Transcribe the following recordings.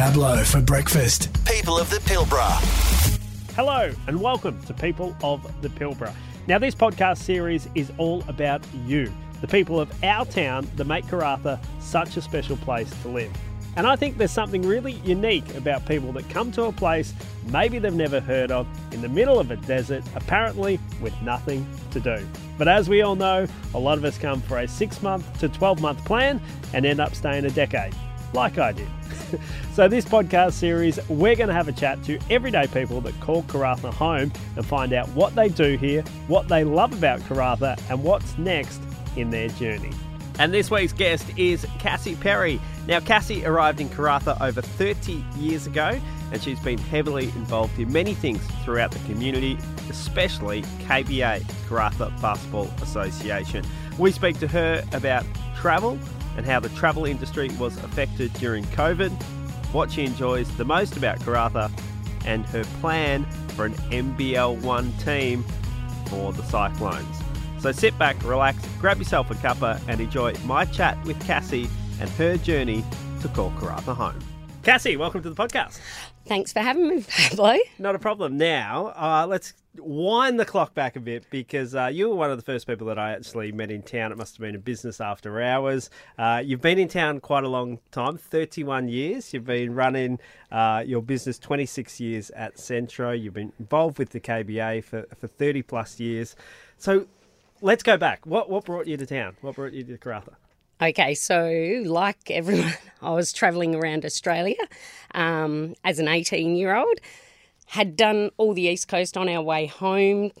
Pablo for breakfast. People of the Pilbara. Hello, and welcome to People of the Pilbara. Now, this podcast series is all about you, the people of our town that make Karratha such a special place to live. And I think there's something really unique about people that come to a place maybe they've never heard of in the middle of a desert, apparently with nothing to do. But as we all know, a lot of us come for a six month to 12 month plan and end up staying a decade, like I did. so, this podcast series, we're going to have a chat to everyday people that call Karratha home and find out what they do here, what they love about Karratha, and what's next in their journey. And this week's guest is Cassie Perry. Now, Cassie arrived in Karratha over 30 years ago, and she's been heavily involved in many things throughout the community, especially KBA, Karratha Basketball Association. We speak to her about travel and how the travel industry was affected during COVID, what she enjoys the most about Karratha, and her plan for an NBL1 team for the Cyclones. So sit back, relax, grab yourself a cuppa, and enjoy my chat with Cassie and her journey to call Karratha home. Cassie, welcome to the podcast. Thanks for having me, Pablo. Not a problem. Now, uh, let's wind the clock back a bit because uh, you were one of the first people that I actually met in town. It must have been a business after hours. Uh, you've been in town quite a long time 31 years. You've been running uh, your business 26 years at Centro. You've been involved with the KBA for, for 30 plus years. So let's go back. What, what brought you to town? What brought you to Karratha? Okay, so like everyone, I was travelling around Australia um, as an 18 year old, had done all the East Coast on our way home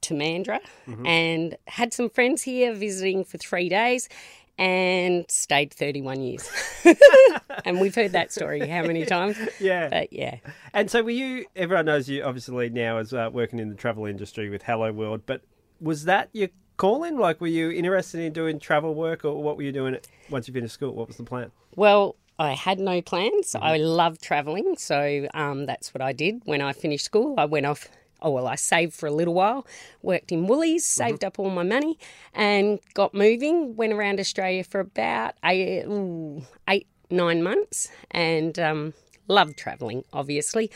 to Mandurah, mm-hmm. and had some friends here visiting for three days and stayed 31 years. and we've heard that story how many times? Yeah. But yeah. And so were you, everyone knows you obviously now as uh, working in the travel industry with Hello World, but was that your calling? Like, were you interested in doing travel work, or what were you doing once you finished school? What was the plan? Well, I had no plans. Mm-hmm. I love traveling, so um, that's what I did. When I finished school, I went off. Oh well, I saved for a little while, worked in Woolies, mm-hmm. saved up all my money, and got moving. Went around Australia for about eight, ooh, eight nine months, and um, loved traveling, obviously.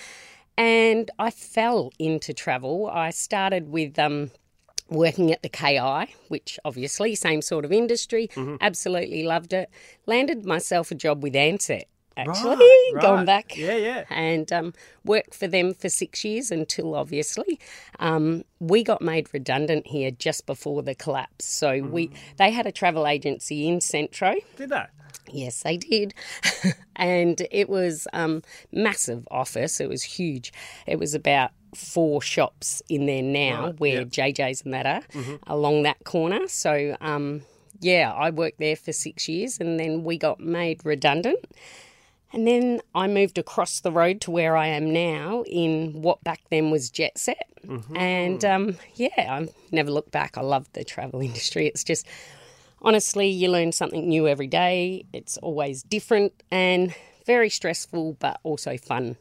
And I fell into travel. I started with um, working at the KI, which obviously same sort of industry. Mm-hmm. Absolutely loved it. Landed myself a job with Ansett. Actually, right, right. going back, yeah, yeah, and um, worked for them for six years until obviously um, we got made redundant here just before the collapse. So mm. we they had a travel agency in Centro. Did they? Yes, they did. and it was um, massive office. It was huge. It was about four shops in there now right, where yep. JJ's and that are mm-hmm. along that corner. So, um, yeah, I worked there for six years and then we got made redundant. And then I moved across the road to where I am now in what back then was Jet Set. Mm-hmm. And um, yeah, I never looked back. I love the travel industry. It's just, honestly, you learn something new every day. It's always different and very stressful, but also fun.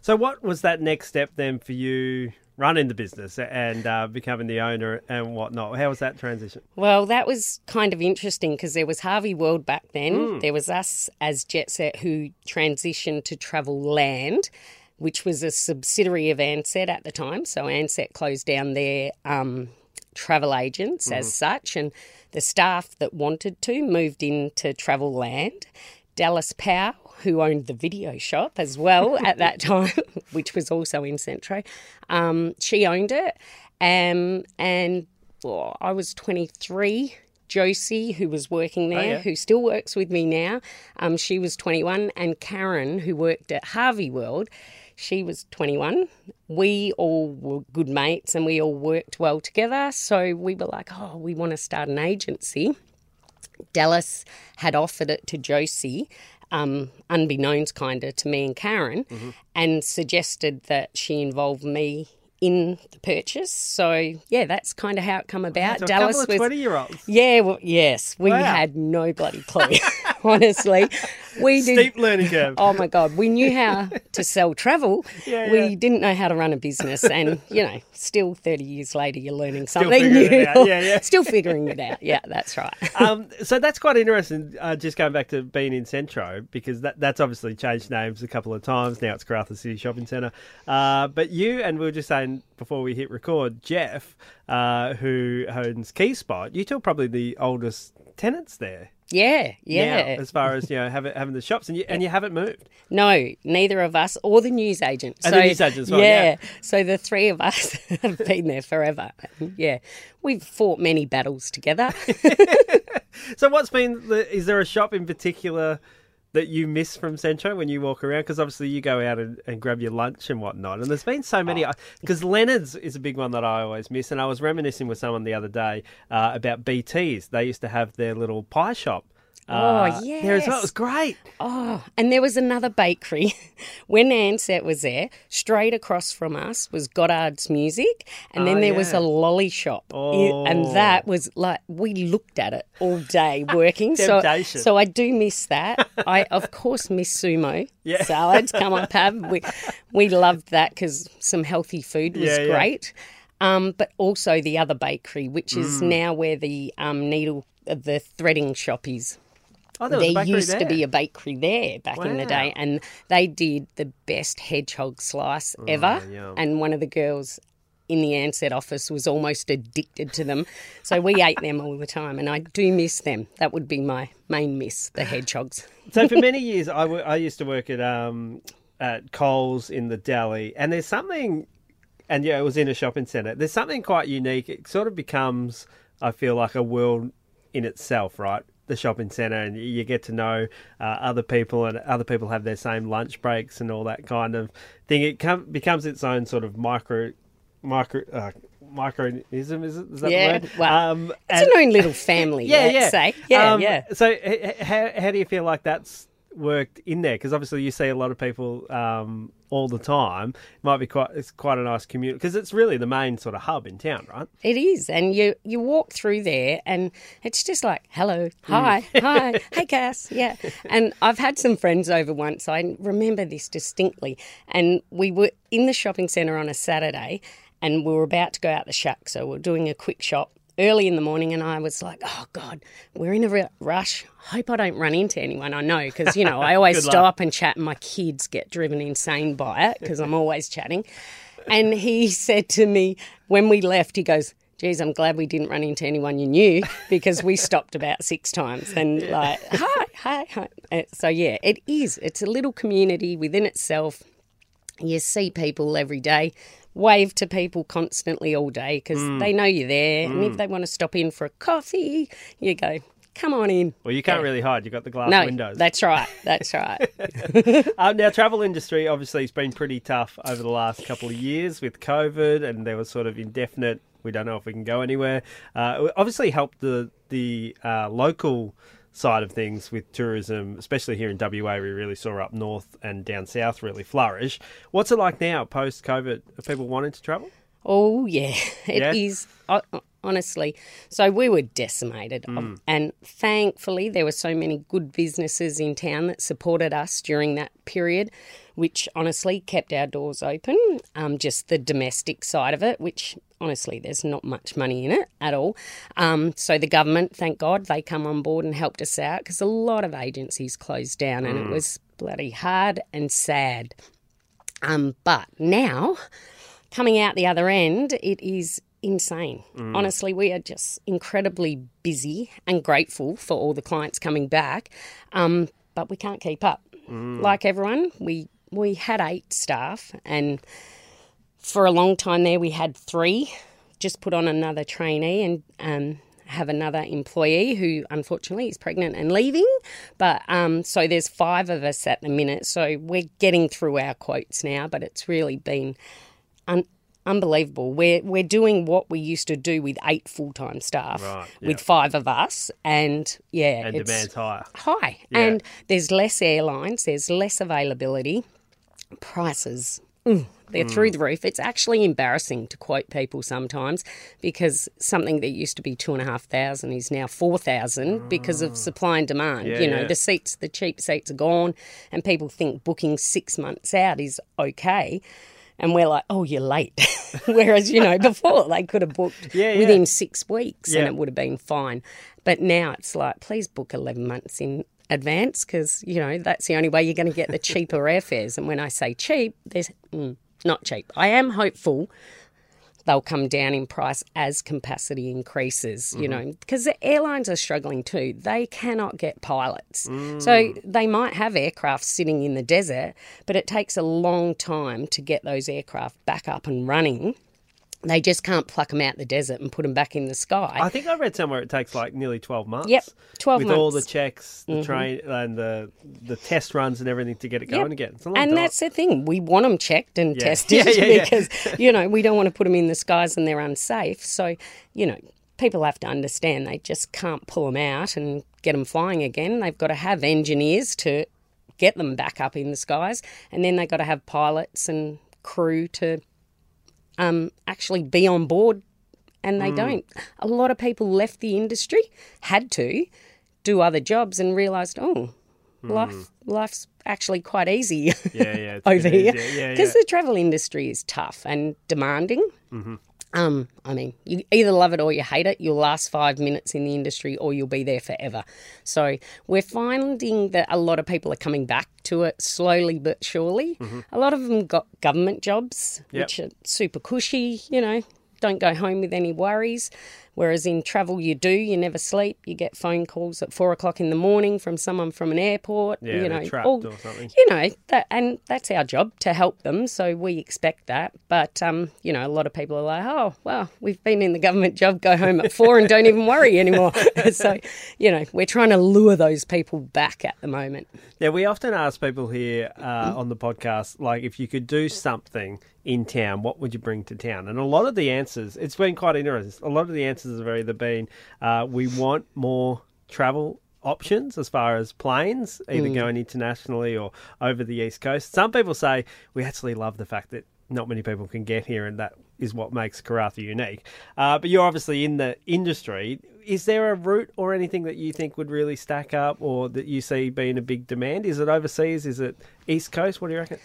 So, what was that next step then for you running the business and uh, becoming the owner and whatnot? How was that transition? Well, that was kind of interesting because there was Harvey World back then. Mm. There was us as Jet Set who transitioned to Travel Land, which was a subsidiary of Ansett at the time. So Ansett closed down their um, travel agents mm. as mm-hmm. such, and the staff that wanted to moved into Travel Land. Dallas Powell who owned the video shop as well at that time, which was also in Centro. Um, she owned it. Um, and oh, I was 23. Josie, who was working there, oh, yeah. who still works with me now, um, she was 21. And Karen, who worked at Harvey World, she was 21. We all were good mates and we all worked well together. So we were like, oh, we want to start an agency. Dallas had offered it to Josie um, unbeknownst kind of to me and Karen, mm-hmm. and suggested that she involve me in the purchase. So yeah, that's kind of how it come about. So Dallas was twenty year olds. Yeah, well, yes, we wow. had no bloody clue. honestly. We did. Steep learning curve. Oh my God, we knew how to sell travel. Yeah, we yeah. didn't know how to run a business. And, you know, still 30 years later, you're learning something figuring new. Yeah, yeah. still figuring it out. Yeah, that's right. um, so that's quite interesting. Uh, just going back to being in Centro because that, that's obviously changed names a couple of times. Now it's Karratha City Shopping Centre. Uh, but you and we were just saying before we hit record, Jeff, uh, who owns Key Spot, you two are probably the oldest tenants there. Yeah, now, yeah. as far as you know, have, having the shops, and you and you haven't moved. No, neither of us or the newsagent. And the newsagent as well, yeah. So the three of us have been there forever. Yeah. We've fought many battles together. So what's been the? Is there a shop in particular? That you miss from Centro when you walk around, because obviously you go out and, and grab your lunch and whatnot. And there's been so many, because Leonard's is a big one that I always miss. And I was reminiscing with someone the other day uh, about BT's. They used to have their little pie shop. Uh, There as well. It was great. Oh, and there was another bakery when Ansett was there. Straight across from us was Goddard's Music, and then Oh, there was a lolly shop, Oh. and that was like we looked at it all day working. so, so I do miss that. I of course miss sumo Yeah. salads. Come on, Pab. We we loved that because some healthy food was Yeah, yeah. great. Um, but also the other bakery, which is Mm. now where the um, needle, the threading shop is Oh, there there used to be a bakery there back in the day, and they did the best hedgehog slice ever. Oh, yum. And one of the girls in the Ansett office was almost addicted to them. So we ate them all the time, and I do miss them. That would be my main miss the hedgehogs. so for many years, I, w- I used to work at um, at Coles in the deli, and there's something, and yeah, it was in a shopping centre. There's something quite unique. It sort of becomes, I feel like, a world in itself, right? The shopping centre, and you get to know uh, other people, and other people have their same lunch breaks and all that kind of thing. It com- becomes its own sort of micro, micro. Uh, Microism is, it, is that Yeah, the word? well, um, It's and- an own little family, yeah, let's yeah. say. Yeah, Um, yeah. So, how how do you feel like that's worked in there? Because obviously, you see a lot of people um, all the time. It might be quite it's quite a nice community because it's really the main sort of hub in town, right? It is, and you you walk through there, and it's just like, hello, hi, hi, hey, Cass, yeah. And I've had some friends over once. I remember this distinctly, and we were in the shopping centre on a Saturday, and we were about to go out the shack, so we're doing a quick shop early in the morning, and I was like, oh God, we're in a rush. Hope I don't run into anyone I know because you know I always stop and chat, and my kids get driven insane by it because I'm always chatting. And he said to me when we left, he goes, Geez, I'm glad we didn't run into anyone you knew because we stopped about six times and like, hi, hi, hi. Uh, So, yeah, it is. It's a little community within itself. You see people every day, wave to people constantly all day because they know you're there. And if they want to stop in for a coffee, you go, come on in. Well, you can't really hide. You've got the glass No, windows. that's right. That's right. Um, now, travel industry obviously has been pretty tough over the last couple of years with COVID, and there was sort of indefinite. We don't know if we can go anywhere. Uh, obviously helped the the uh, local side of things with tourism, especially here in WA. We really saw up north and down south really flourish. What's it like now post COVID? Are people wanting to travel? Oh yeah, it is. Yeah? Ho- Honestly, so we were decimated, Um, and thankfully there were so many good businesses in town that supported us during that period, which honestly kept our doors open. Um, just the domestic side of it, which honestly there's not much money in it at all. Um, so the government, thank God, they come on board and helped us out because a lot of agencies closed down, and it was bloody hard and sad. Um, but now coming out the other end, it is insane. Honestly, we are just incredibly busy and grateful for all the clients coming back, um, but we can't keep up. Like everyone, we we had eight staff, and for a long time there, we had three. Just put on another trainee and. Um, have another employee who unfortunately is pregnant and leaving. But um, so there's five of us at the minute. So we're getting through our quotes now, but it's really been un- unbelievable. We're we're doing what we used to do with eight full time staff Right, with five of us, and yeah, And it's demand's higher. high. Yeah. And there's less airlines, there's less availability, prices they're through the roof. It's actually embarrassing to quote people sometimes because something that used to be two and a half thousand is now four thousand because of ah. supply and demand. Yeah, you know, yeah. the seats, the cheap seats are gone, and people think booking six months out is okay. And we're like, oh, you're late. Whereas, you know, before they could have booked Yeah, yeah. within six weeks Yeah. and it would have been fine. But now it's like, please book 11 months in advance because, you know, that's the only way you're going to get the cheaper airfares. And when I say cheap, there's mm, not cheap. I am hopeful they'll come down in price as capacity increases, you mm-hmm. know, because the airlines are struggling too. They cannot get pilots. Mm. So they might have aircraft sitting in the desert, but it takes a long time to get those aircraft back up and running. They just can't pluck them out the desert and put them back in the sky. I think I read somewhere it takes like nearly twelve months. Yep, 12 with all the months. Mm-hmm. checks, the train, and the the test runs and everything to get it going Yep. again. It's a long and time. that's the thing. We want them checked and Yeah. tested yeah, yeah. because, you know, we don't want to put them in the skies and they're unsafe. So, you know, people have to understand they just can't pull them out and get them flying again. They've got to have engineers to get them back up in the skies. And then they've got to have pilots and crew to um, actually be on board. And they don't. A lot of people left the industry, had to do other jobs and realised, oh, life life's actually quite easy yeah, yeah, over here easier. Yeah, because yeah. the travel industry is tough and demanding. Um, I mean, you either love it or you hate it. You'll last five minutes in the industry or you'll be there forever. So we're finding that a lot of people are coming back to it slowly but surely. A lot of them got government jobs, Yep. which are super cushy, you know, don't go home with any worries. Whereas in travel, you do, you never sleep. You get phone calls at four o'clock in the morning from someone from an airport. Yeah, you know, trapped all- or something. you know that and that's our job to help them so we expect that but um you know a lot of people are like oh well we've been in the government job go home at four and don't even worry anymore so you know we're trying to lure those people back at the moment Yeah, we often ask people here uh, on the podcast, like, if you could do something in town, what would you bring to town? And a lot of the answers, it's been quite interesting. A lot of the answers have either been, uh, we want more travel options as far as planes, either going internationally or over the east coast. Some people say we actually love the fact that not many people can get here, and that is what makes Karratha unique. Uh, but you're obviously in the industry. Is there a route or anything that you think would really stack up, or that you see being a big demand? Is it overseas? Is it east coast? What do you reckon?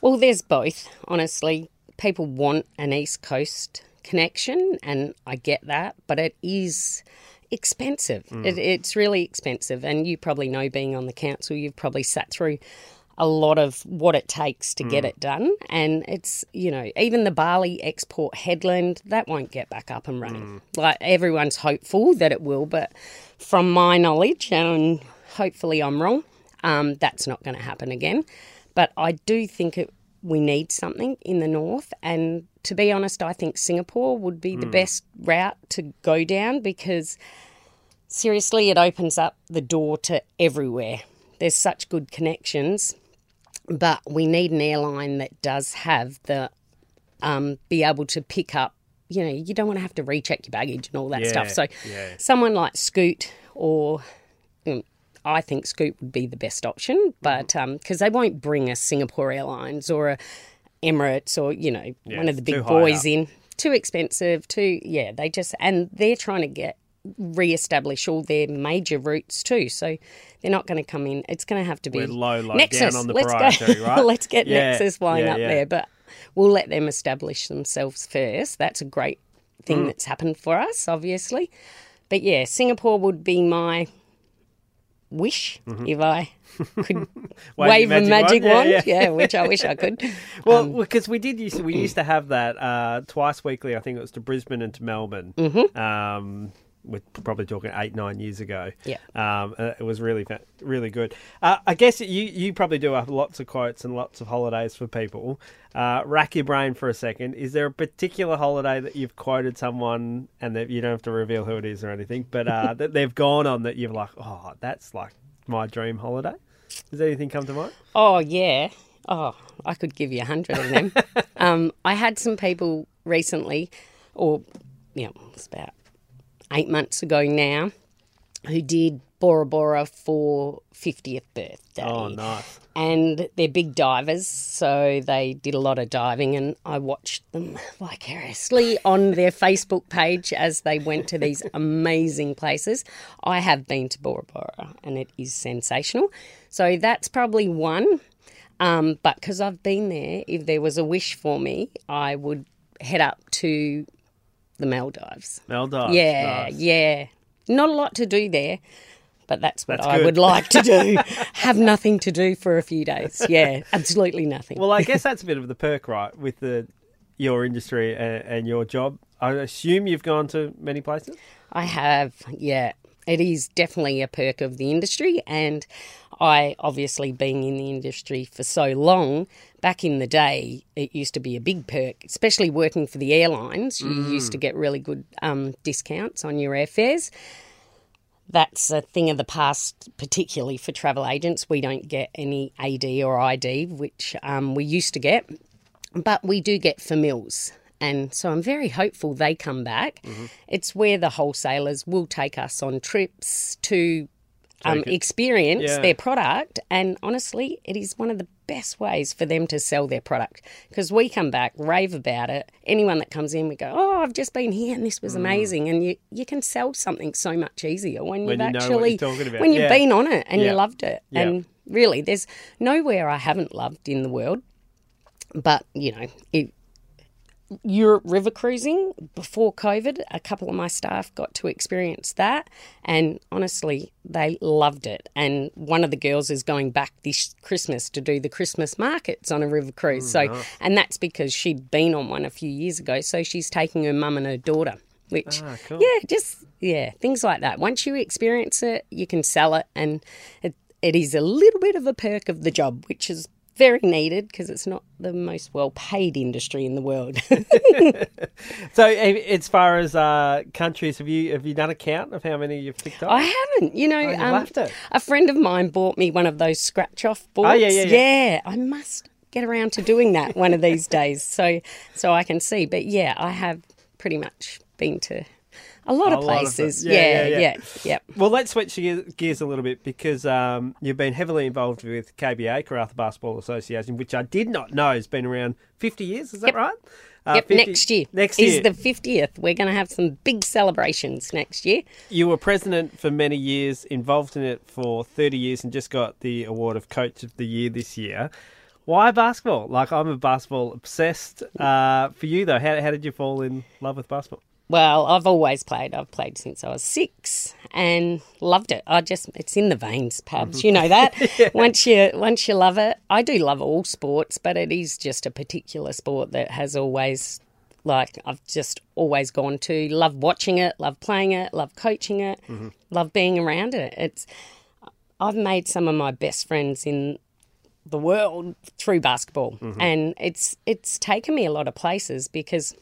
well there's both honestly people want an east coast connection and i get that but it is expensive. Mm. It, it's really expensive and you probably know being on the council you've probably sat through a lot of what it takes to get mm. it done and it's you know even the bali ex Port Hedland that won't get back up and running. Mm. Like everyone's hopeful that it will but from my knowledge and hopefully i'm wrong um, that's not going to happen again. But i do think it we need something in the north. And to be honest i think singapore would be the best route to go down because seriously it opens up the door to everywhere. There's such good connections but we need an airline that does have the um, be able to pick up you know you don't want to have to recheck your baggage and all that Yeah, stuff so yeah. someone like scoot or um, I think Scoot would be the best option, but because they won't bring a Singapore Airlines or a Emirates or you know one of the big boys in, too expensive. Too yeah, they just and they're trying to get re-establish all their major routes too. So they're not going to come in. It's going to have to be We're low, low, down on the let's go. right? let's get Yeah, Nexus flying yeah, up yeah. there, but we'll let them establish themselves first. That's a great thing Mm. that's happened for us, obviously. But yeah, Singapore would be my wish if I could Wave wave, a Mm-hmm. magic magic wand, wand. yeah, Yeah, which I wish I could. Well, Um, because we did used to, we used to have that uh, twice weekly. I think it was to Brisbane and to Melbourne. Mm-hmm. Um, we're probably talking eight nine years ago. Yeah. Um, uh, it was really really good. Uh, I guess you you probably do have lots of quotes and lots of holidays for people. Uh, rack your brain for a second. Is there a particular holiday that you've quoted someone and that you don't have to reveal who it is or anything, but uh, that they've gone on that you've like, oh, that's like my dream holiday. Does anything come to mind? Oh yeah. Oh, I could give you a hundred of them. um, I had some people recently, or you know, it's about eight months ago now, who did Bora Bora for fiftieth birthday. Oh, nice. and they're big divers, so they did a lot of diving, and I watched them vicariously on their Facebook page as they went to these amazing places. I have been to Bora Bora, and it is sensational. So that's probably one. Um, but because I've been there, if there was a wish for me, I would head up to the Maldives. Maldives. Yeah, nice. yeah. Not a lot to do there, but that's what That's I good. would like to do. Have nothing to do for a few days. Yeah, absolutely nothing. Well, I guess that's a bit of the perk, right, with the your industry and, and your job. I assume you've gone to many places. I have, yeah. It is definitely a perk of the industry, and I obviously being in the industry for so long. Back in the day, it used to be a big perk, especially working for the airlines. You used to get really good um, discounts on your airfares. That's a thing of the past, particularly for travel agents. We don't get any AD or ID, which um, we used to get, but we do get famils. And so I'm very hopeful they come back. It's where the wholesalers will take us on trips to um, experience Yeah. their product. And honestly, it is one of the best ways for them to sell their product because we come back, rave about it. Anyone that comes in, we go, Oh, I've just been here and this Mm. was amazing. And you, you can sell something so much easier when, When you've you actually, when you've Yeah. been on it and Yeah. you loved it. And really, there's nowhere I haven't loved in the world. But, you know, it, Europe river cruising before COVID. A couple of my staff got to experience that, and honestly, they loved it. And one of the girls is going back this Christmas to do the Christmas markets on a river cruise. so, and that's because she'd been on one a few years ago. So she's taking her mum and her daughter. Which, Ah, cool. yeah, just yeah, things like that. Once you experience it, you can sell it, and it, it is a little bit of a perk of the job, which is very needed because it's not the most well paid industry in the world. So, as far as uh, countries, have you have you done a count of how many you've picked up? I haven't. You know, you'll um, a friend of mine bought me one of those scratch off boards. Oh, yeah, yeah, yeah, yeah. I must get around to doing that one of these days, so so I can see. But yeah, I have pretty much been to a lot A of lot of places. Yeah, yeah, yeah, yeah, yeah. Well, let's switch gears a little bit because um, you've been heavily involved with KBA, Karratha Basketball Association, which I did not know has been around 50 years. Is that Yep. right? Uh, Yep, 50 next year. Next year. is the 50th. We're going to have some big celebrations next year. You were president for many years, involved in it for 30 years, and just got the award of Coach of the Year this year. Why basketball? Like, I'm a basketball obsessed. Uh, for you, though, how, how did you fall in love with basketball? Well, I've always played. I've played since I was six and loved it. I just it's in the veins, Pabs. You know that. Once you once you love it. I do love all sports, but it is just a particular sport that has always like I've just always gone to. Love watching it, love playing it, love coaching it, mm-hmm. love being around it. It's I've made some of my best friends in the world through basketball, mm-hmm. and it's it's taken me a lot of places because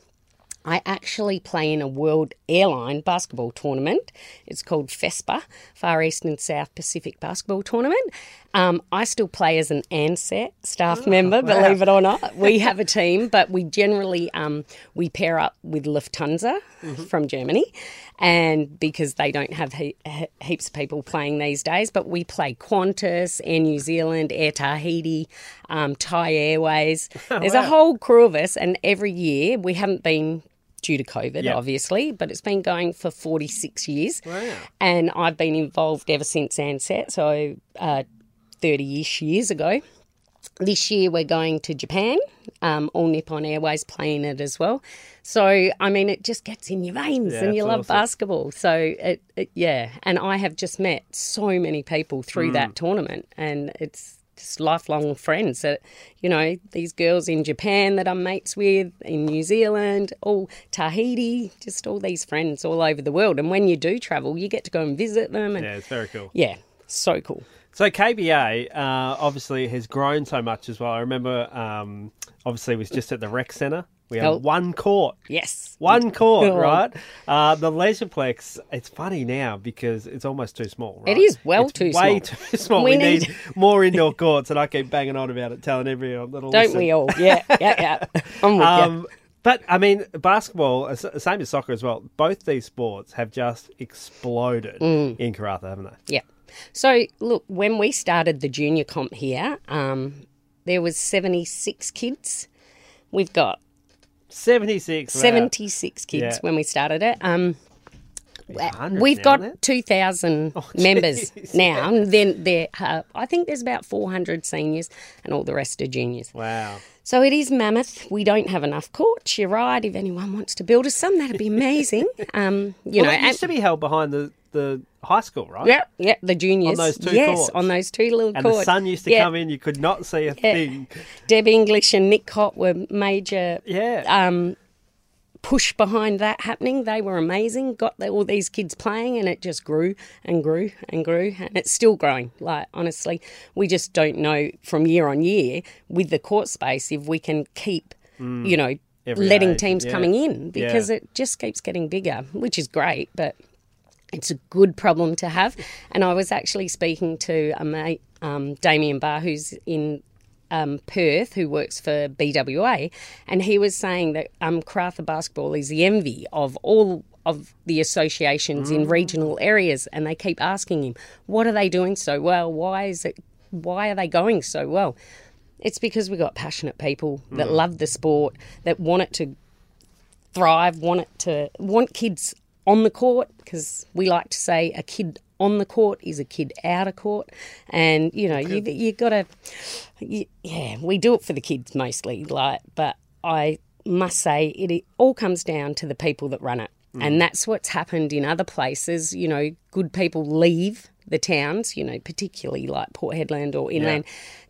I actually play in a World Airline basketball tournament. It's called FESPA, Far East and South Pacific Basketball Tournament. Um, I still play as an Ansett staff member, believe it or not. We have a team, but we generally um, we pair up with Lufthansa from Germany, and because they don't have he- he- heaps of people playing these days, but we play Qantas, Air New Zealand, Air Tahiti, um, Thai Airways. There's a whole crew of us, and every year we haven't been due to COVID, Yeah. obviously, but it's been going for 46 years. Wow. And I've been involved ever since Ansett, so uh, 30 ish years ago. This year we're going to Japan, um, All Nippon Airways playing it as well. So, I mean, it just gets in your veins Yeah, and you love awesome. basketball. So, it, it, yeah. And I have just met so many people through Mm. that tournament, and it's just lifelong friends that, you know, these girls in Japan that I'm mates with, in New Zealand, all Tahiti, just all these friends all over the world. And when you do travel, you get to go and visit them. And Yeah, it's very cool. yeah, so cool. So KBA uh, obviously has grown so much as well. I remember, um, obviously, it was just at the rec centre. We have one court, Yes. one court, right? Uh, the Leisureplex. It's funny now because it's almost too small. Right? It is well It's too way small. too small. We, We need, need- more indoor courts, and I keep banging on about it, telling everyone that'll Don't listen. we all? Yeah, yeah, yeah. I'm with you. Um, but I mean, basketball, same as soccer as well. Both these sports have just exploded Mm. in Karratha, haven't they? Yeah. So, look, when we started the junior comp here, um, there was 76 kids. We've got 76. wow. 76 kids Yeah. when we started it. Um, we've got isn't 2,000 Oh, members now. And then there, uh, I think there's about 400 seniors and all the rest are juniors. Wow. So it is mammoth. We don't have enough courts. You're right. If anyone wants to build us some, that'd be amazing. Um, you well, know, it used to be held behind the, the high school, right? yeah, yeah, the juniors. those two yes, courts. on those two little And courts. the sun used to Yeah. come in, you could not see a thing. Deb English and Nick Cott were major Yeah. um, push behind that happening. They were amazing. Got the, all these kids playing, and it just grew and grew and grew, and it's still growing. Like honestly, we just don't know from year on year with the court space if we can keep, you know, Mm. Every letting age, teams yeah. coming in because Yeah. it just keeps getting bigger, which is great, but. It's a good problem to have. And I was actually speaking to a mate, um, Damien Barr, who's in um, Perth, who works for BWA, and he was saying that um, basketball is the envy of all of the associations in regional areas, and they keep asking him, "What are they doing so well? Why is it? Why are they going so well?" It's because we've got passionate people that love the sport, that want it to thrive, want it to want kids on the court because we like to say a kid on the court is a kid out of court, and you know you you got to yeah we do it for the kids mostly like but I must say it, it all comes down to the people that run it. Mm. And that's what's happened in other places. You know, good people leave the towns, you know, particularly like Port Hedland or inland.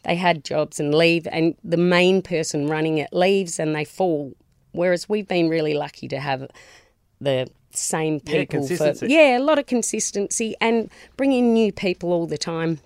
They had jobs and leave, and the main person running it leaves and they fall. Whereas we've been really lucky to have the same Yeah, people for consistency. yeah, a lot of consistency and bring in new people all the time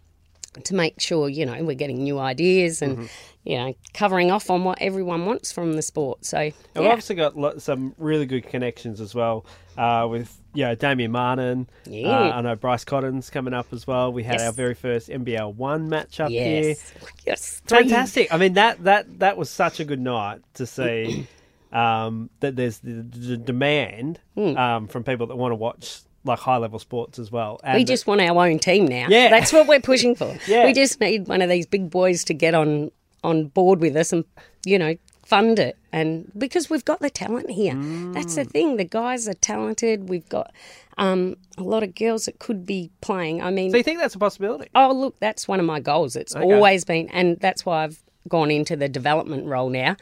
to make sure you know we're getting new ideas and Mm-hmm. you know covering off on what everyone wants from the sport. So And we've yeah, obviously got some really good connections as well uh, with you know, Damien Martin. Yeah. Uh, I know Bryce Cotton's coming up as well. We had Yes. our very first NBL one match up here. yes, yes. Fantastic. I mean that that that was such a good night to see um, that there's the, the demand Hmm. um, from people that want to watch like high level sports as well. And We just want our own team now. Yeah. that's what we're pushing for. Yeah. we just need one of these big boys to get on on board with us and you know fund it and because we've got the talent here that's Mm. the thing the guys are talented we've got um, a lot of girls that could be playing i mean so you think that's a possibility? Oh, look, that's one of my goals. It's always been, and that's why I've gone into the development role now.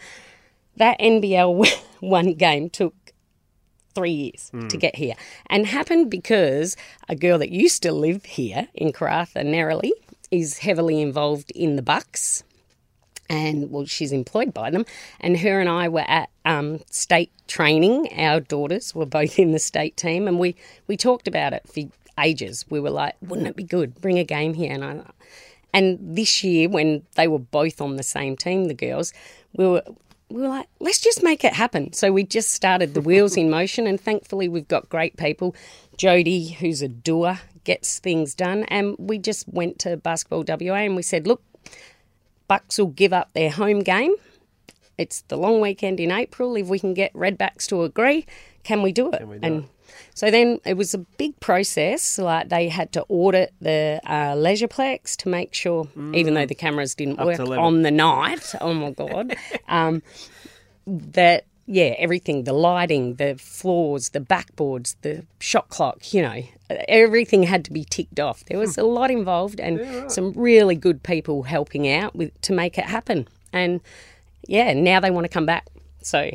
That NBL one game took three years to get here and happened because a girl that used to live here in Karratha, Nerily, is heavily involved in the Bucks. And well, she's employed by them. And her and I were at um, state training. Our daughters were both in the state team, and we we talked about it for ages. We were like, "Wouldn't it be good? Bring a game here." And I, and this year, when they were both on the same team, the girls, we were we were like, let's just make it happen. So we just started the wheels in motion, and thankfully we've got great people. Jody, who's a doer, gets things done, and we just went to Basketball WA and we said, look, Bucks will give up their home game. It's the long weekend in April. If we can get Redbacks to agree, can we do it? we do and so then it was a big process. Like they had to audit the uh, Leisureplex to make sure, even though the cameras didn't work on the night. Oh my god! um, that yeah, everything the lighting, the floors, the backboards, the shot clock, you know, everything had to be ticked off. There was a lot involved and some really good people helping out with to make it happen. And yeah, now they want to come back. So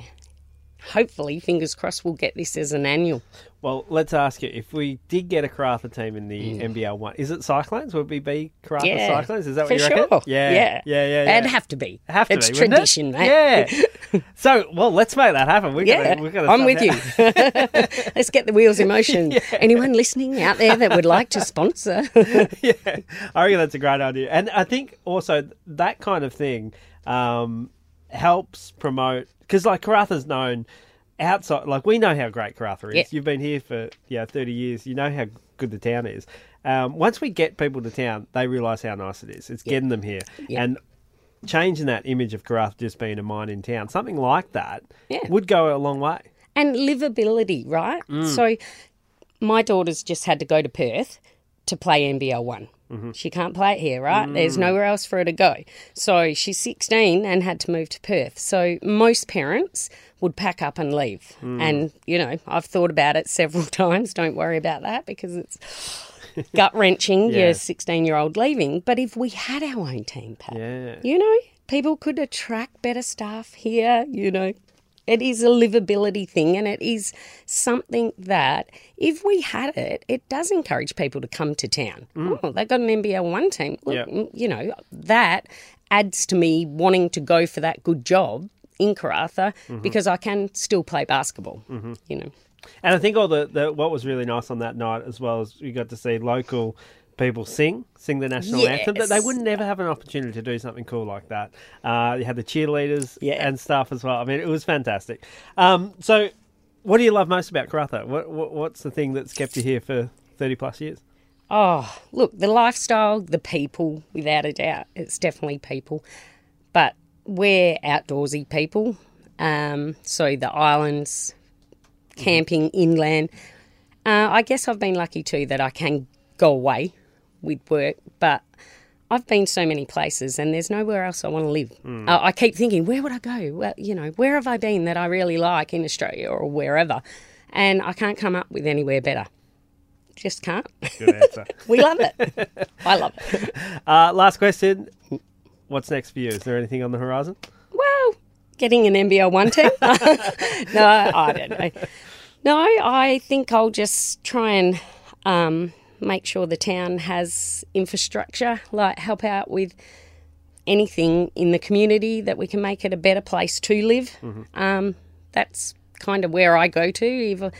hopefully, fingers crossed, we'll get this as an annual. Well, let's ask you if we did get a Karratha team in the NBL one, is it Cyclones? Would we be Karratha Mm. Yeah, Cyclones? Is that for what you sure. reckon? Yeah, yeah, yeah, yeah. yeah. It'd have to be. Have to it's be, wouldn't it? tradition, mate. Yeah. so, well, let's make that happen. We're Yeah, gonna, we're gonna I'm with you. Let's get the wheels in motion. Anyone listening out there that would like to sponsor? yeah, I reckon that's a great idea, and I think also that kind of thing um, helps promote because like Karratha's known outside. Like we know how great Karratha is. Yeah. You've been here for yeah thirty years. You know how good the town is. Um, once we get people to town, they realise how nice it is. It's getting them here Yeah. and changing that image of Karratha just being a mine in town. Something like that Yeah. would go a long way. and livability, right? Mm. So my daughters just had to go to Perth to play NBL one. Mm-hmm. She can't play it here, right? There's mm. nowhere else for her to go. So she's 16 and had to move to Perth. So most parents would pack up and leave. Mm. And, you know, I've thought about it several times. Don't worry about that because it's gut wrenching, Yeah. your 16 year old leaving. But if we had our own team, Pat, Yeah. you know, people could attract better staff here, you know. It is a livability thing, and it is something that, if we had it, it does encourage people to come to town. Oh, they got an NBL one team. Look, Yep. mm, you know, that adds to me wanting to go for that good job in Karratha because I can still play basketball. You know, And I think all the, the what was really nice on that night as well is you got to see local people sing, sing the national anthem. That they wouldn't never have an opportunity to do something cool like that. Uh, you had the cheerleaders Yeah. and stuff as well. I mean, it was fantastic. Um, so, what do you love most about Karratha? What, what what's the thing that's kept you here for thirty plus years? Oh, look, the lifestyle, the people, without a doubt. It's definitely people. But we're outdoorsy people. Um, so the islands, camping inland. Uh, I guess I've been lucky too that I can go away with work, but I've been so many places and there's nowhere else I want to live. Uh, I keep thinking, where would I go? Well, you know, where have I been that I really like in Australia or wherever? And I can't come up with anywhere better. Just can't. Good answer. We love it. I love it. uh, last question. What's next for you? Is there anything on the horizon? Well, getting an NBL one team. no, I don't know. No, I think I'll just try and um, make sure the town has infrastructure, like help out with anything in the community that we can make it a better place to live. Um, that's kind of where I go to. If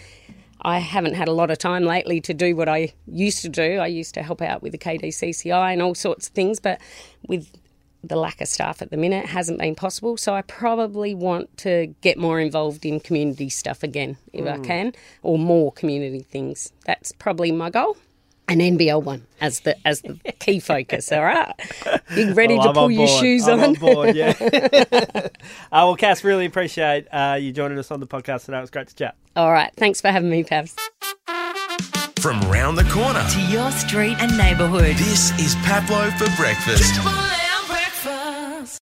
I haven't had a lot of time lately to do what I used to do. I used to help out with the KDCCI and all sorts of things, but with the lack of staff at the minute it hasn't been possible. So I probably want to get more involved in community stuff again if I can, or more community things. That's probably my goal. An NBL one as the as the key focus. All right, you ready Oh, to I'm pull on your board. shoes I'm on? on board, yeah. uh, well, Cass, really appreciate uh, you joining us on the podcast today. It was great to chat. All right, thanks for having me, Pavs. From round the corner, to your street and neighbourhood. this is Pablo for breakfast.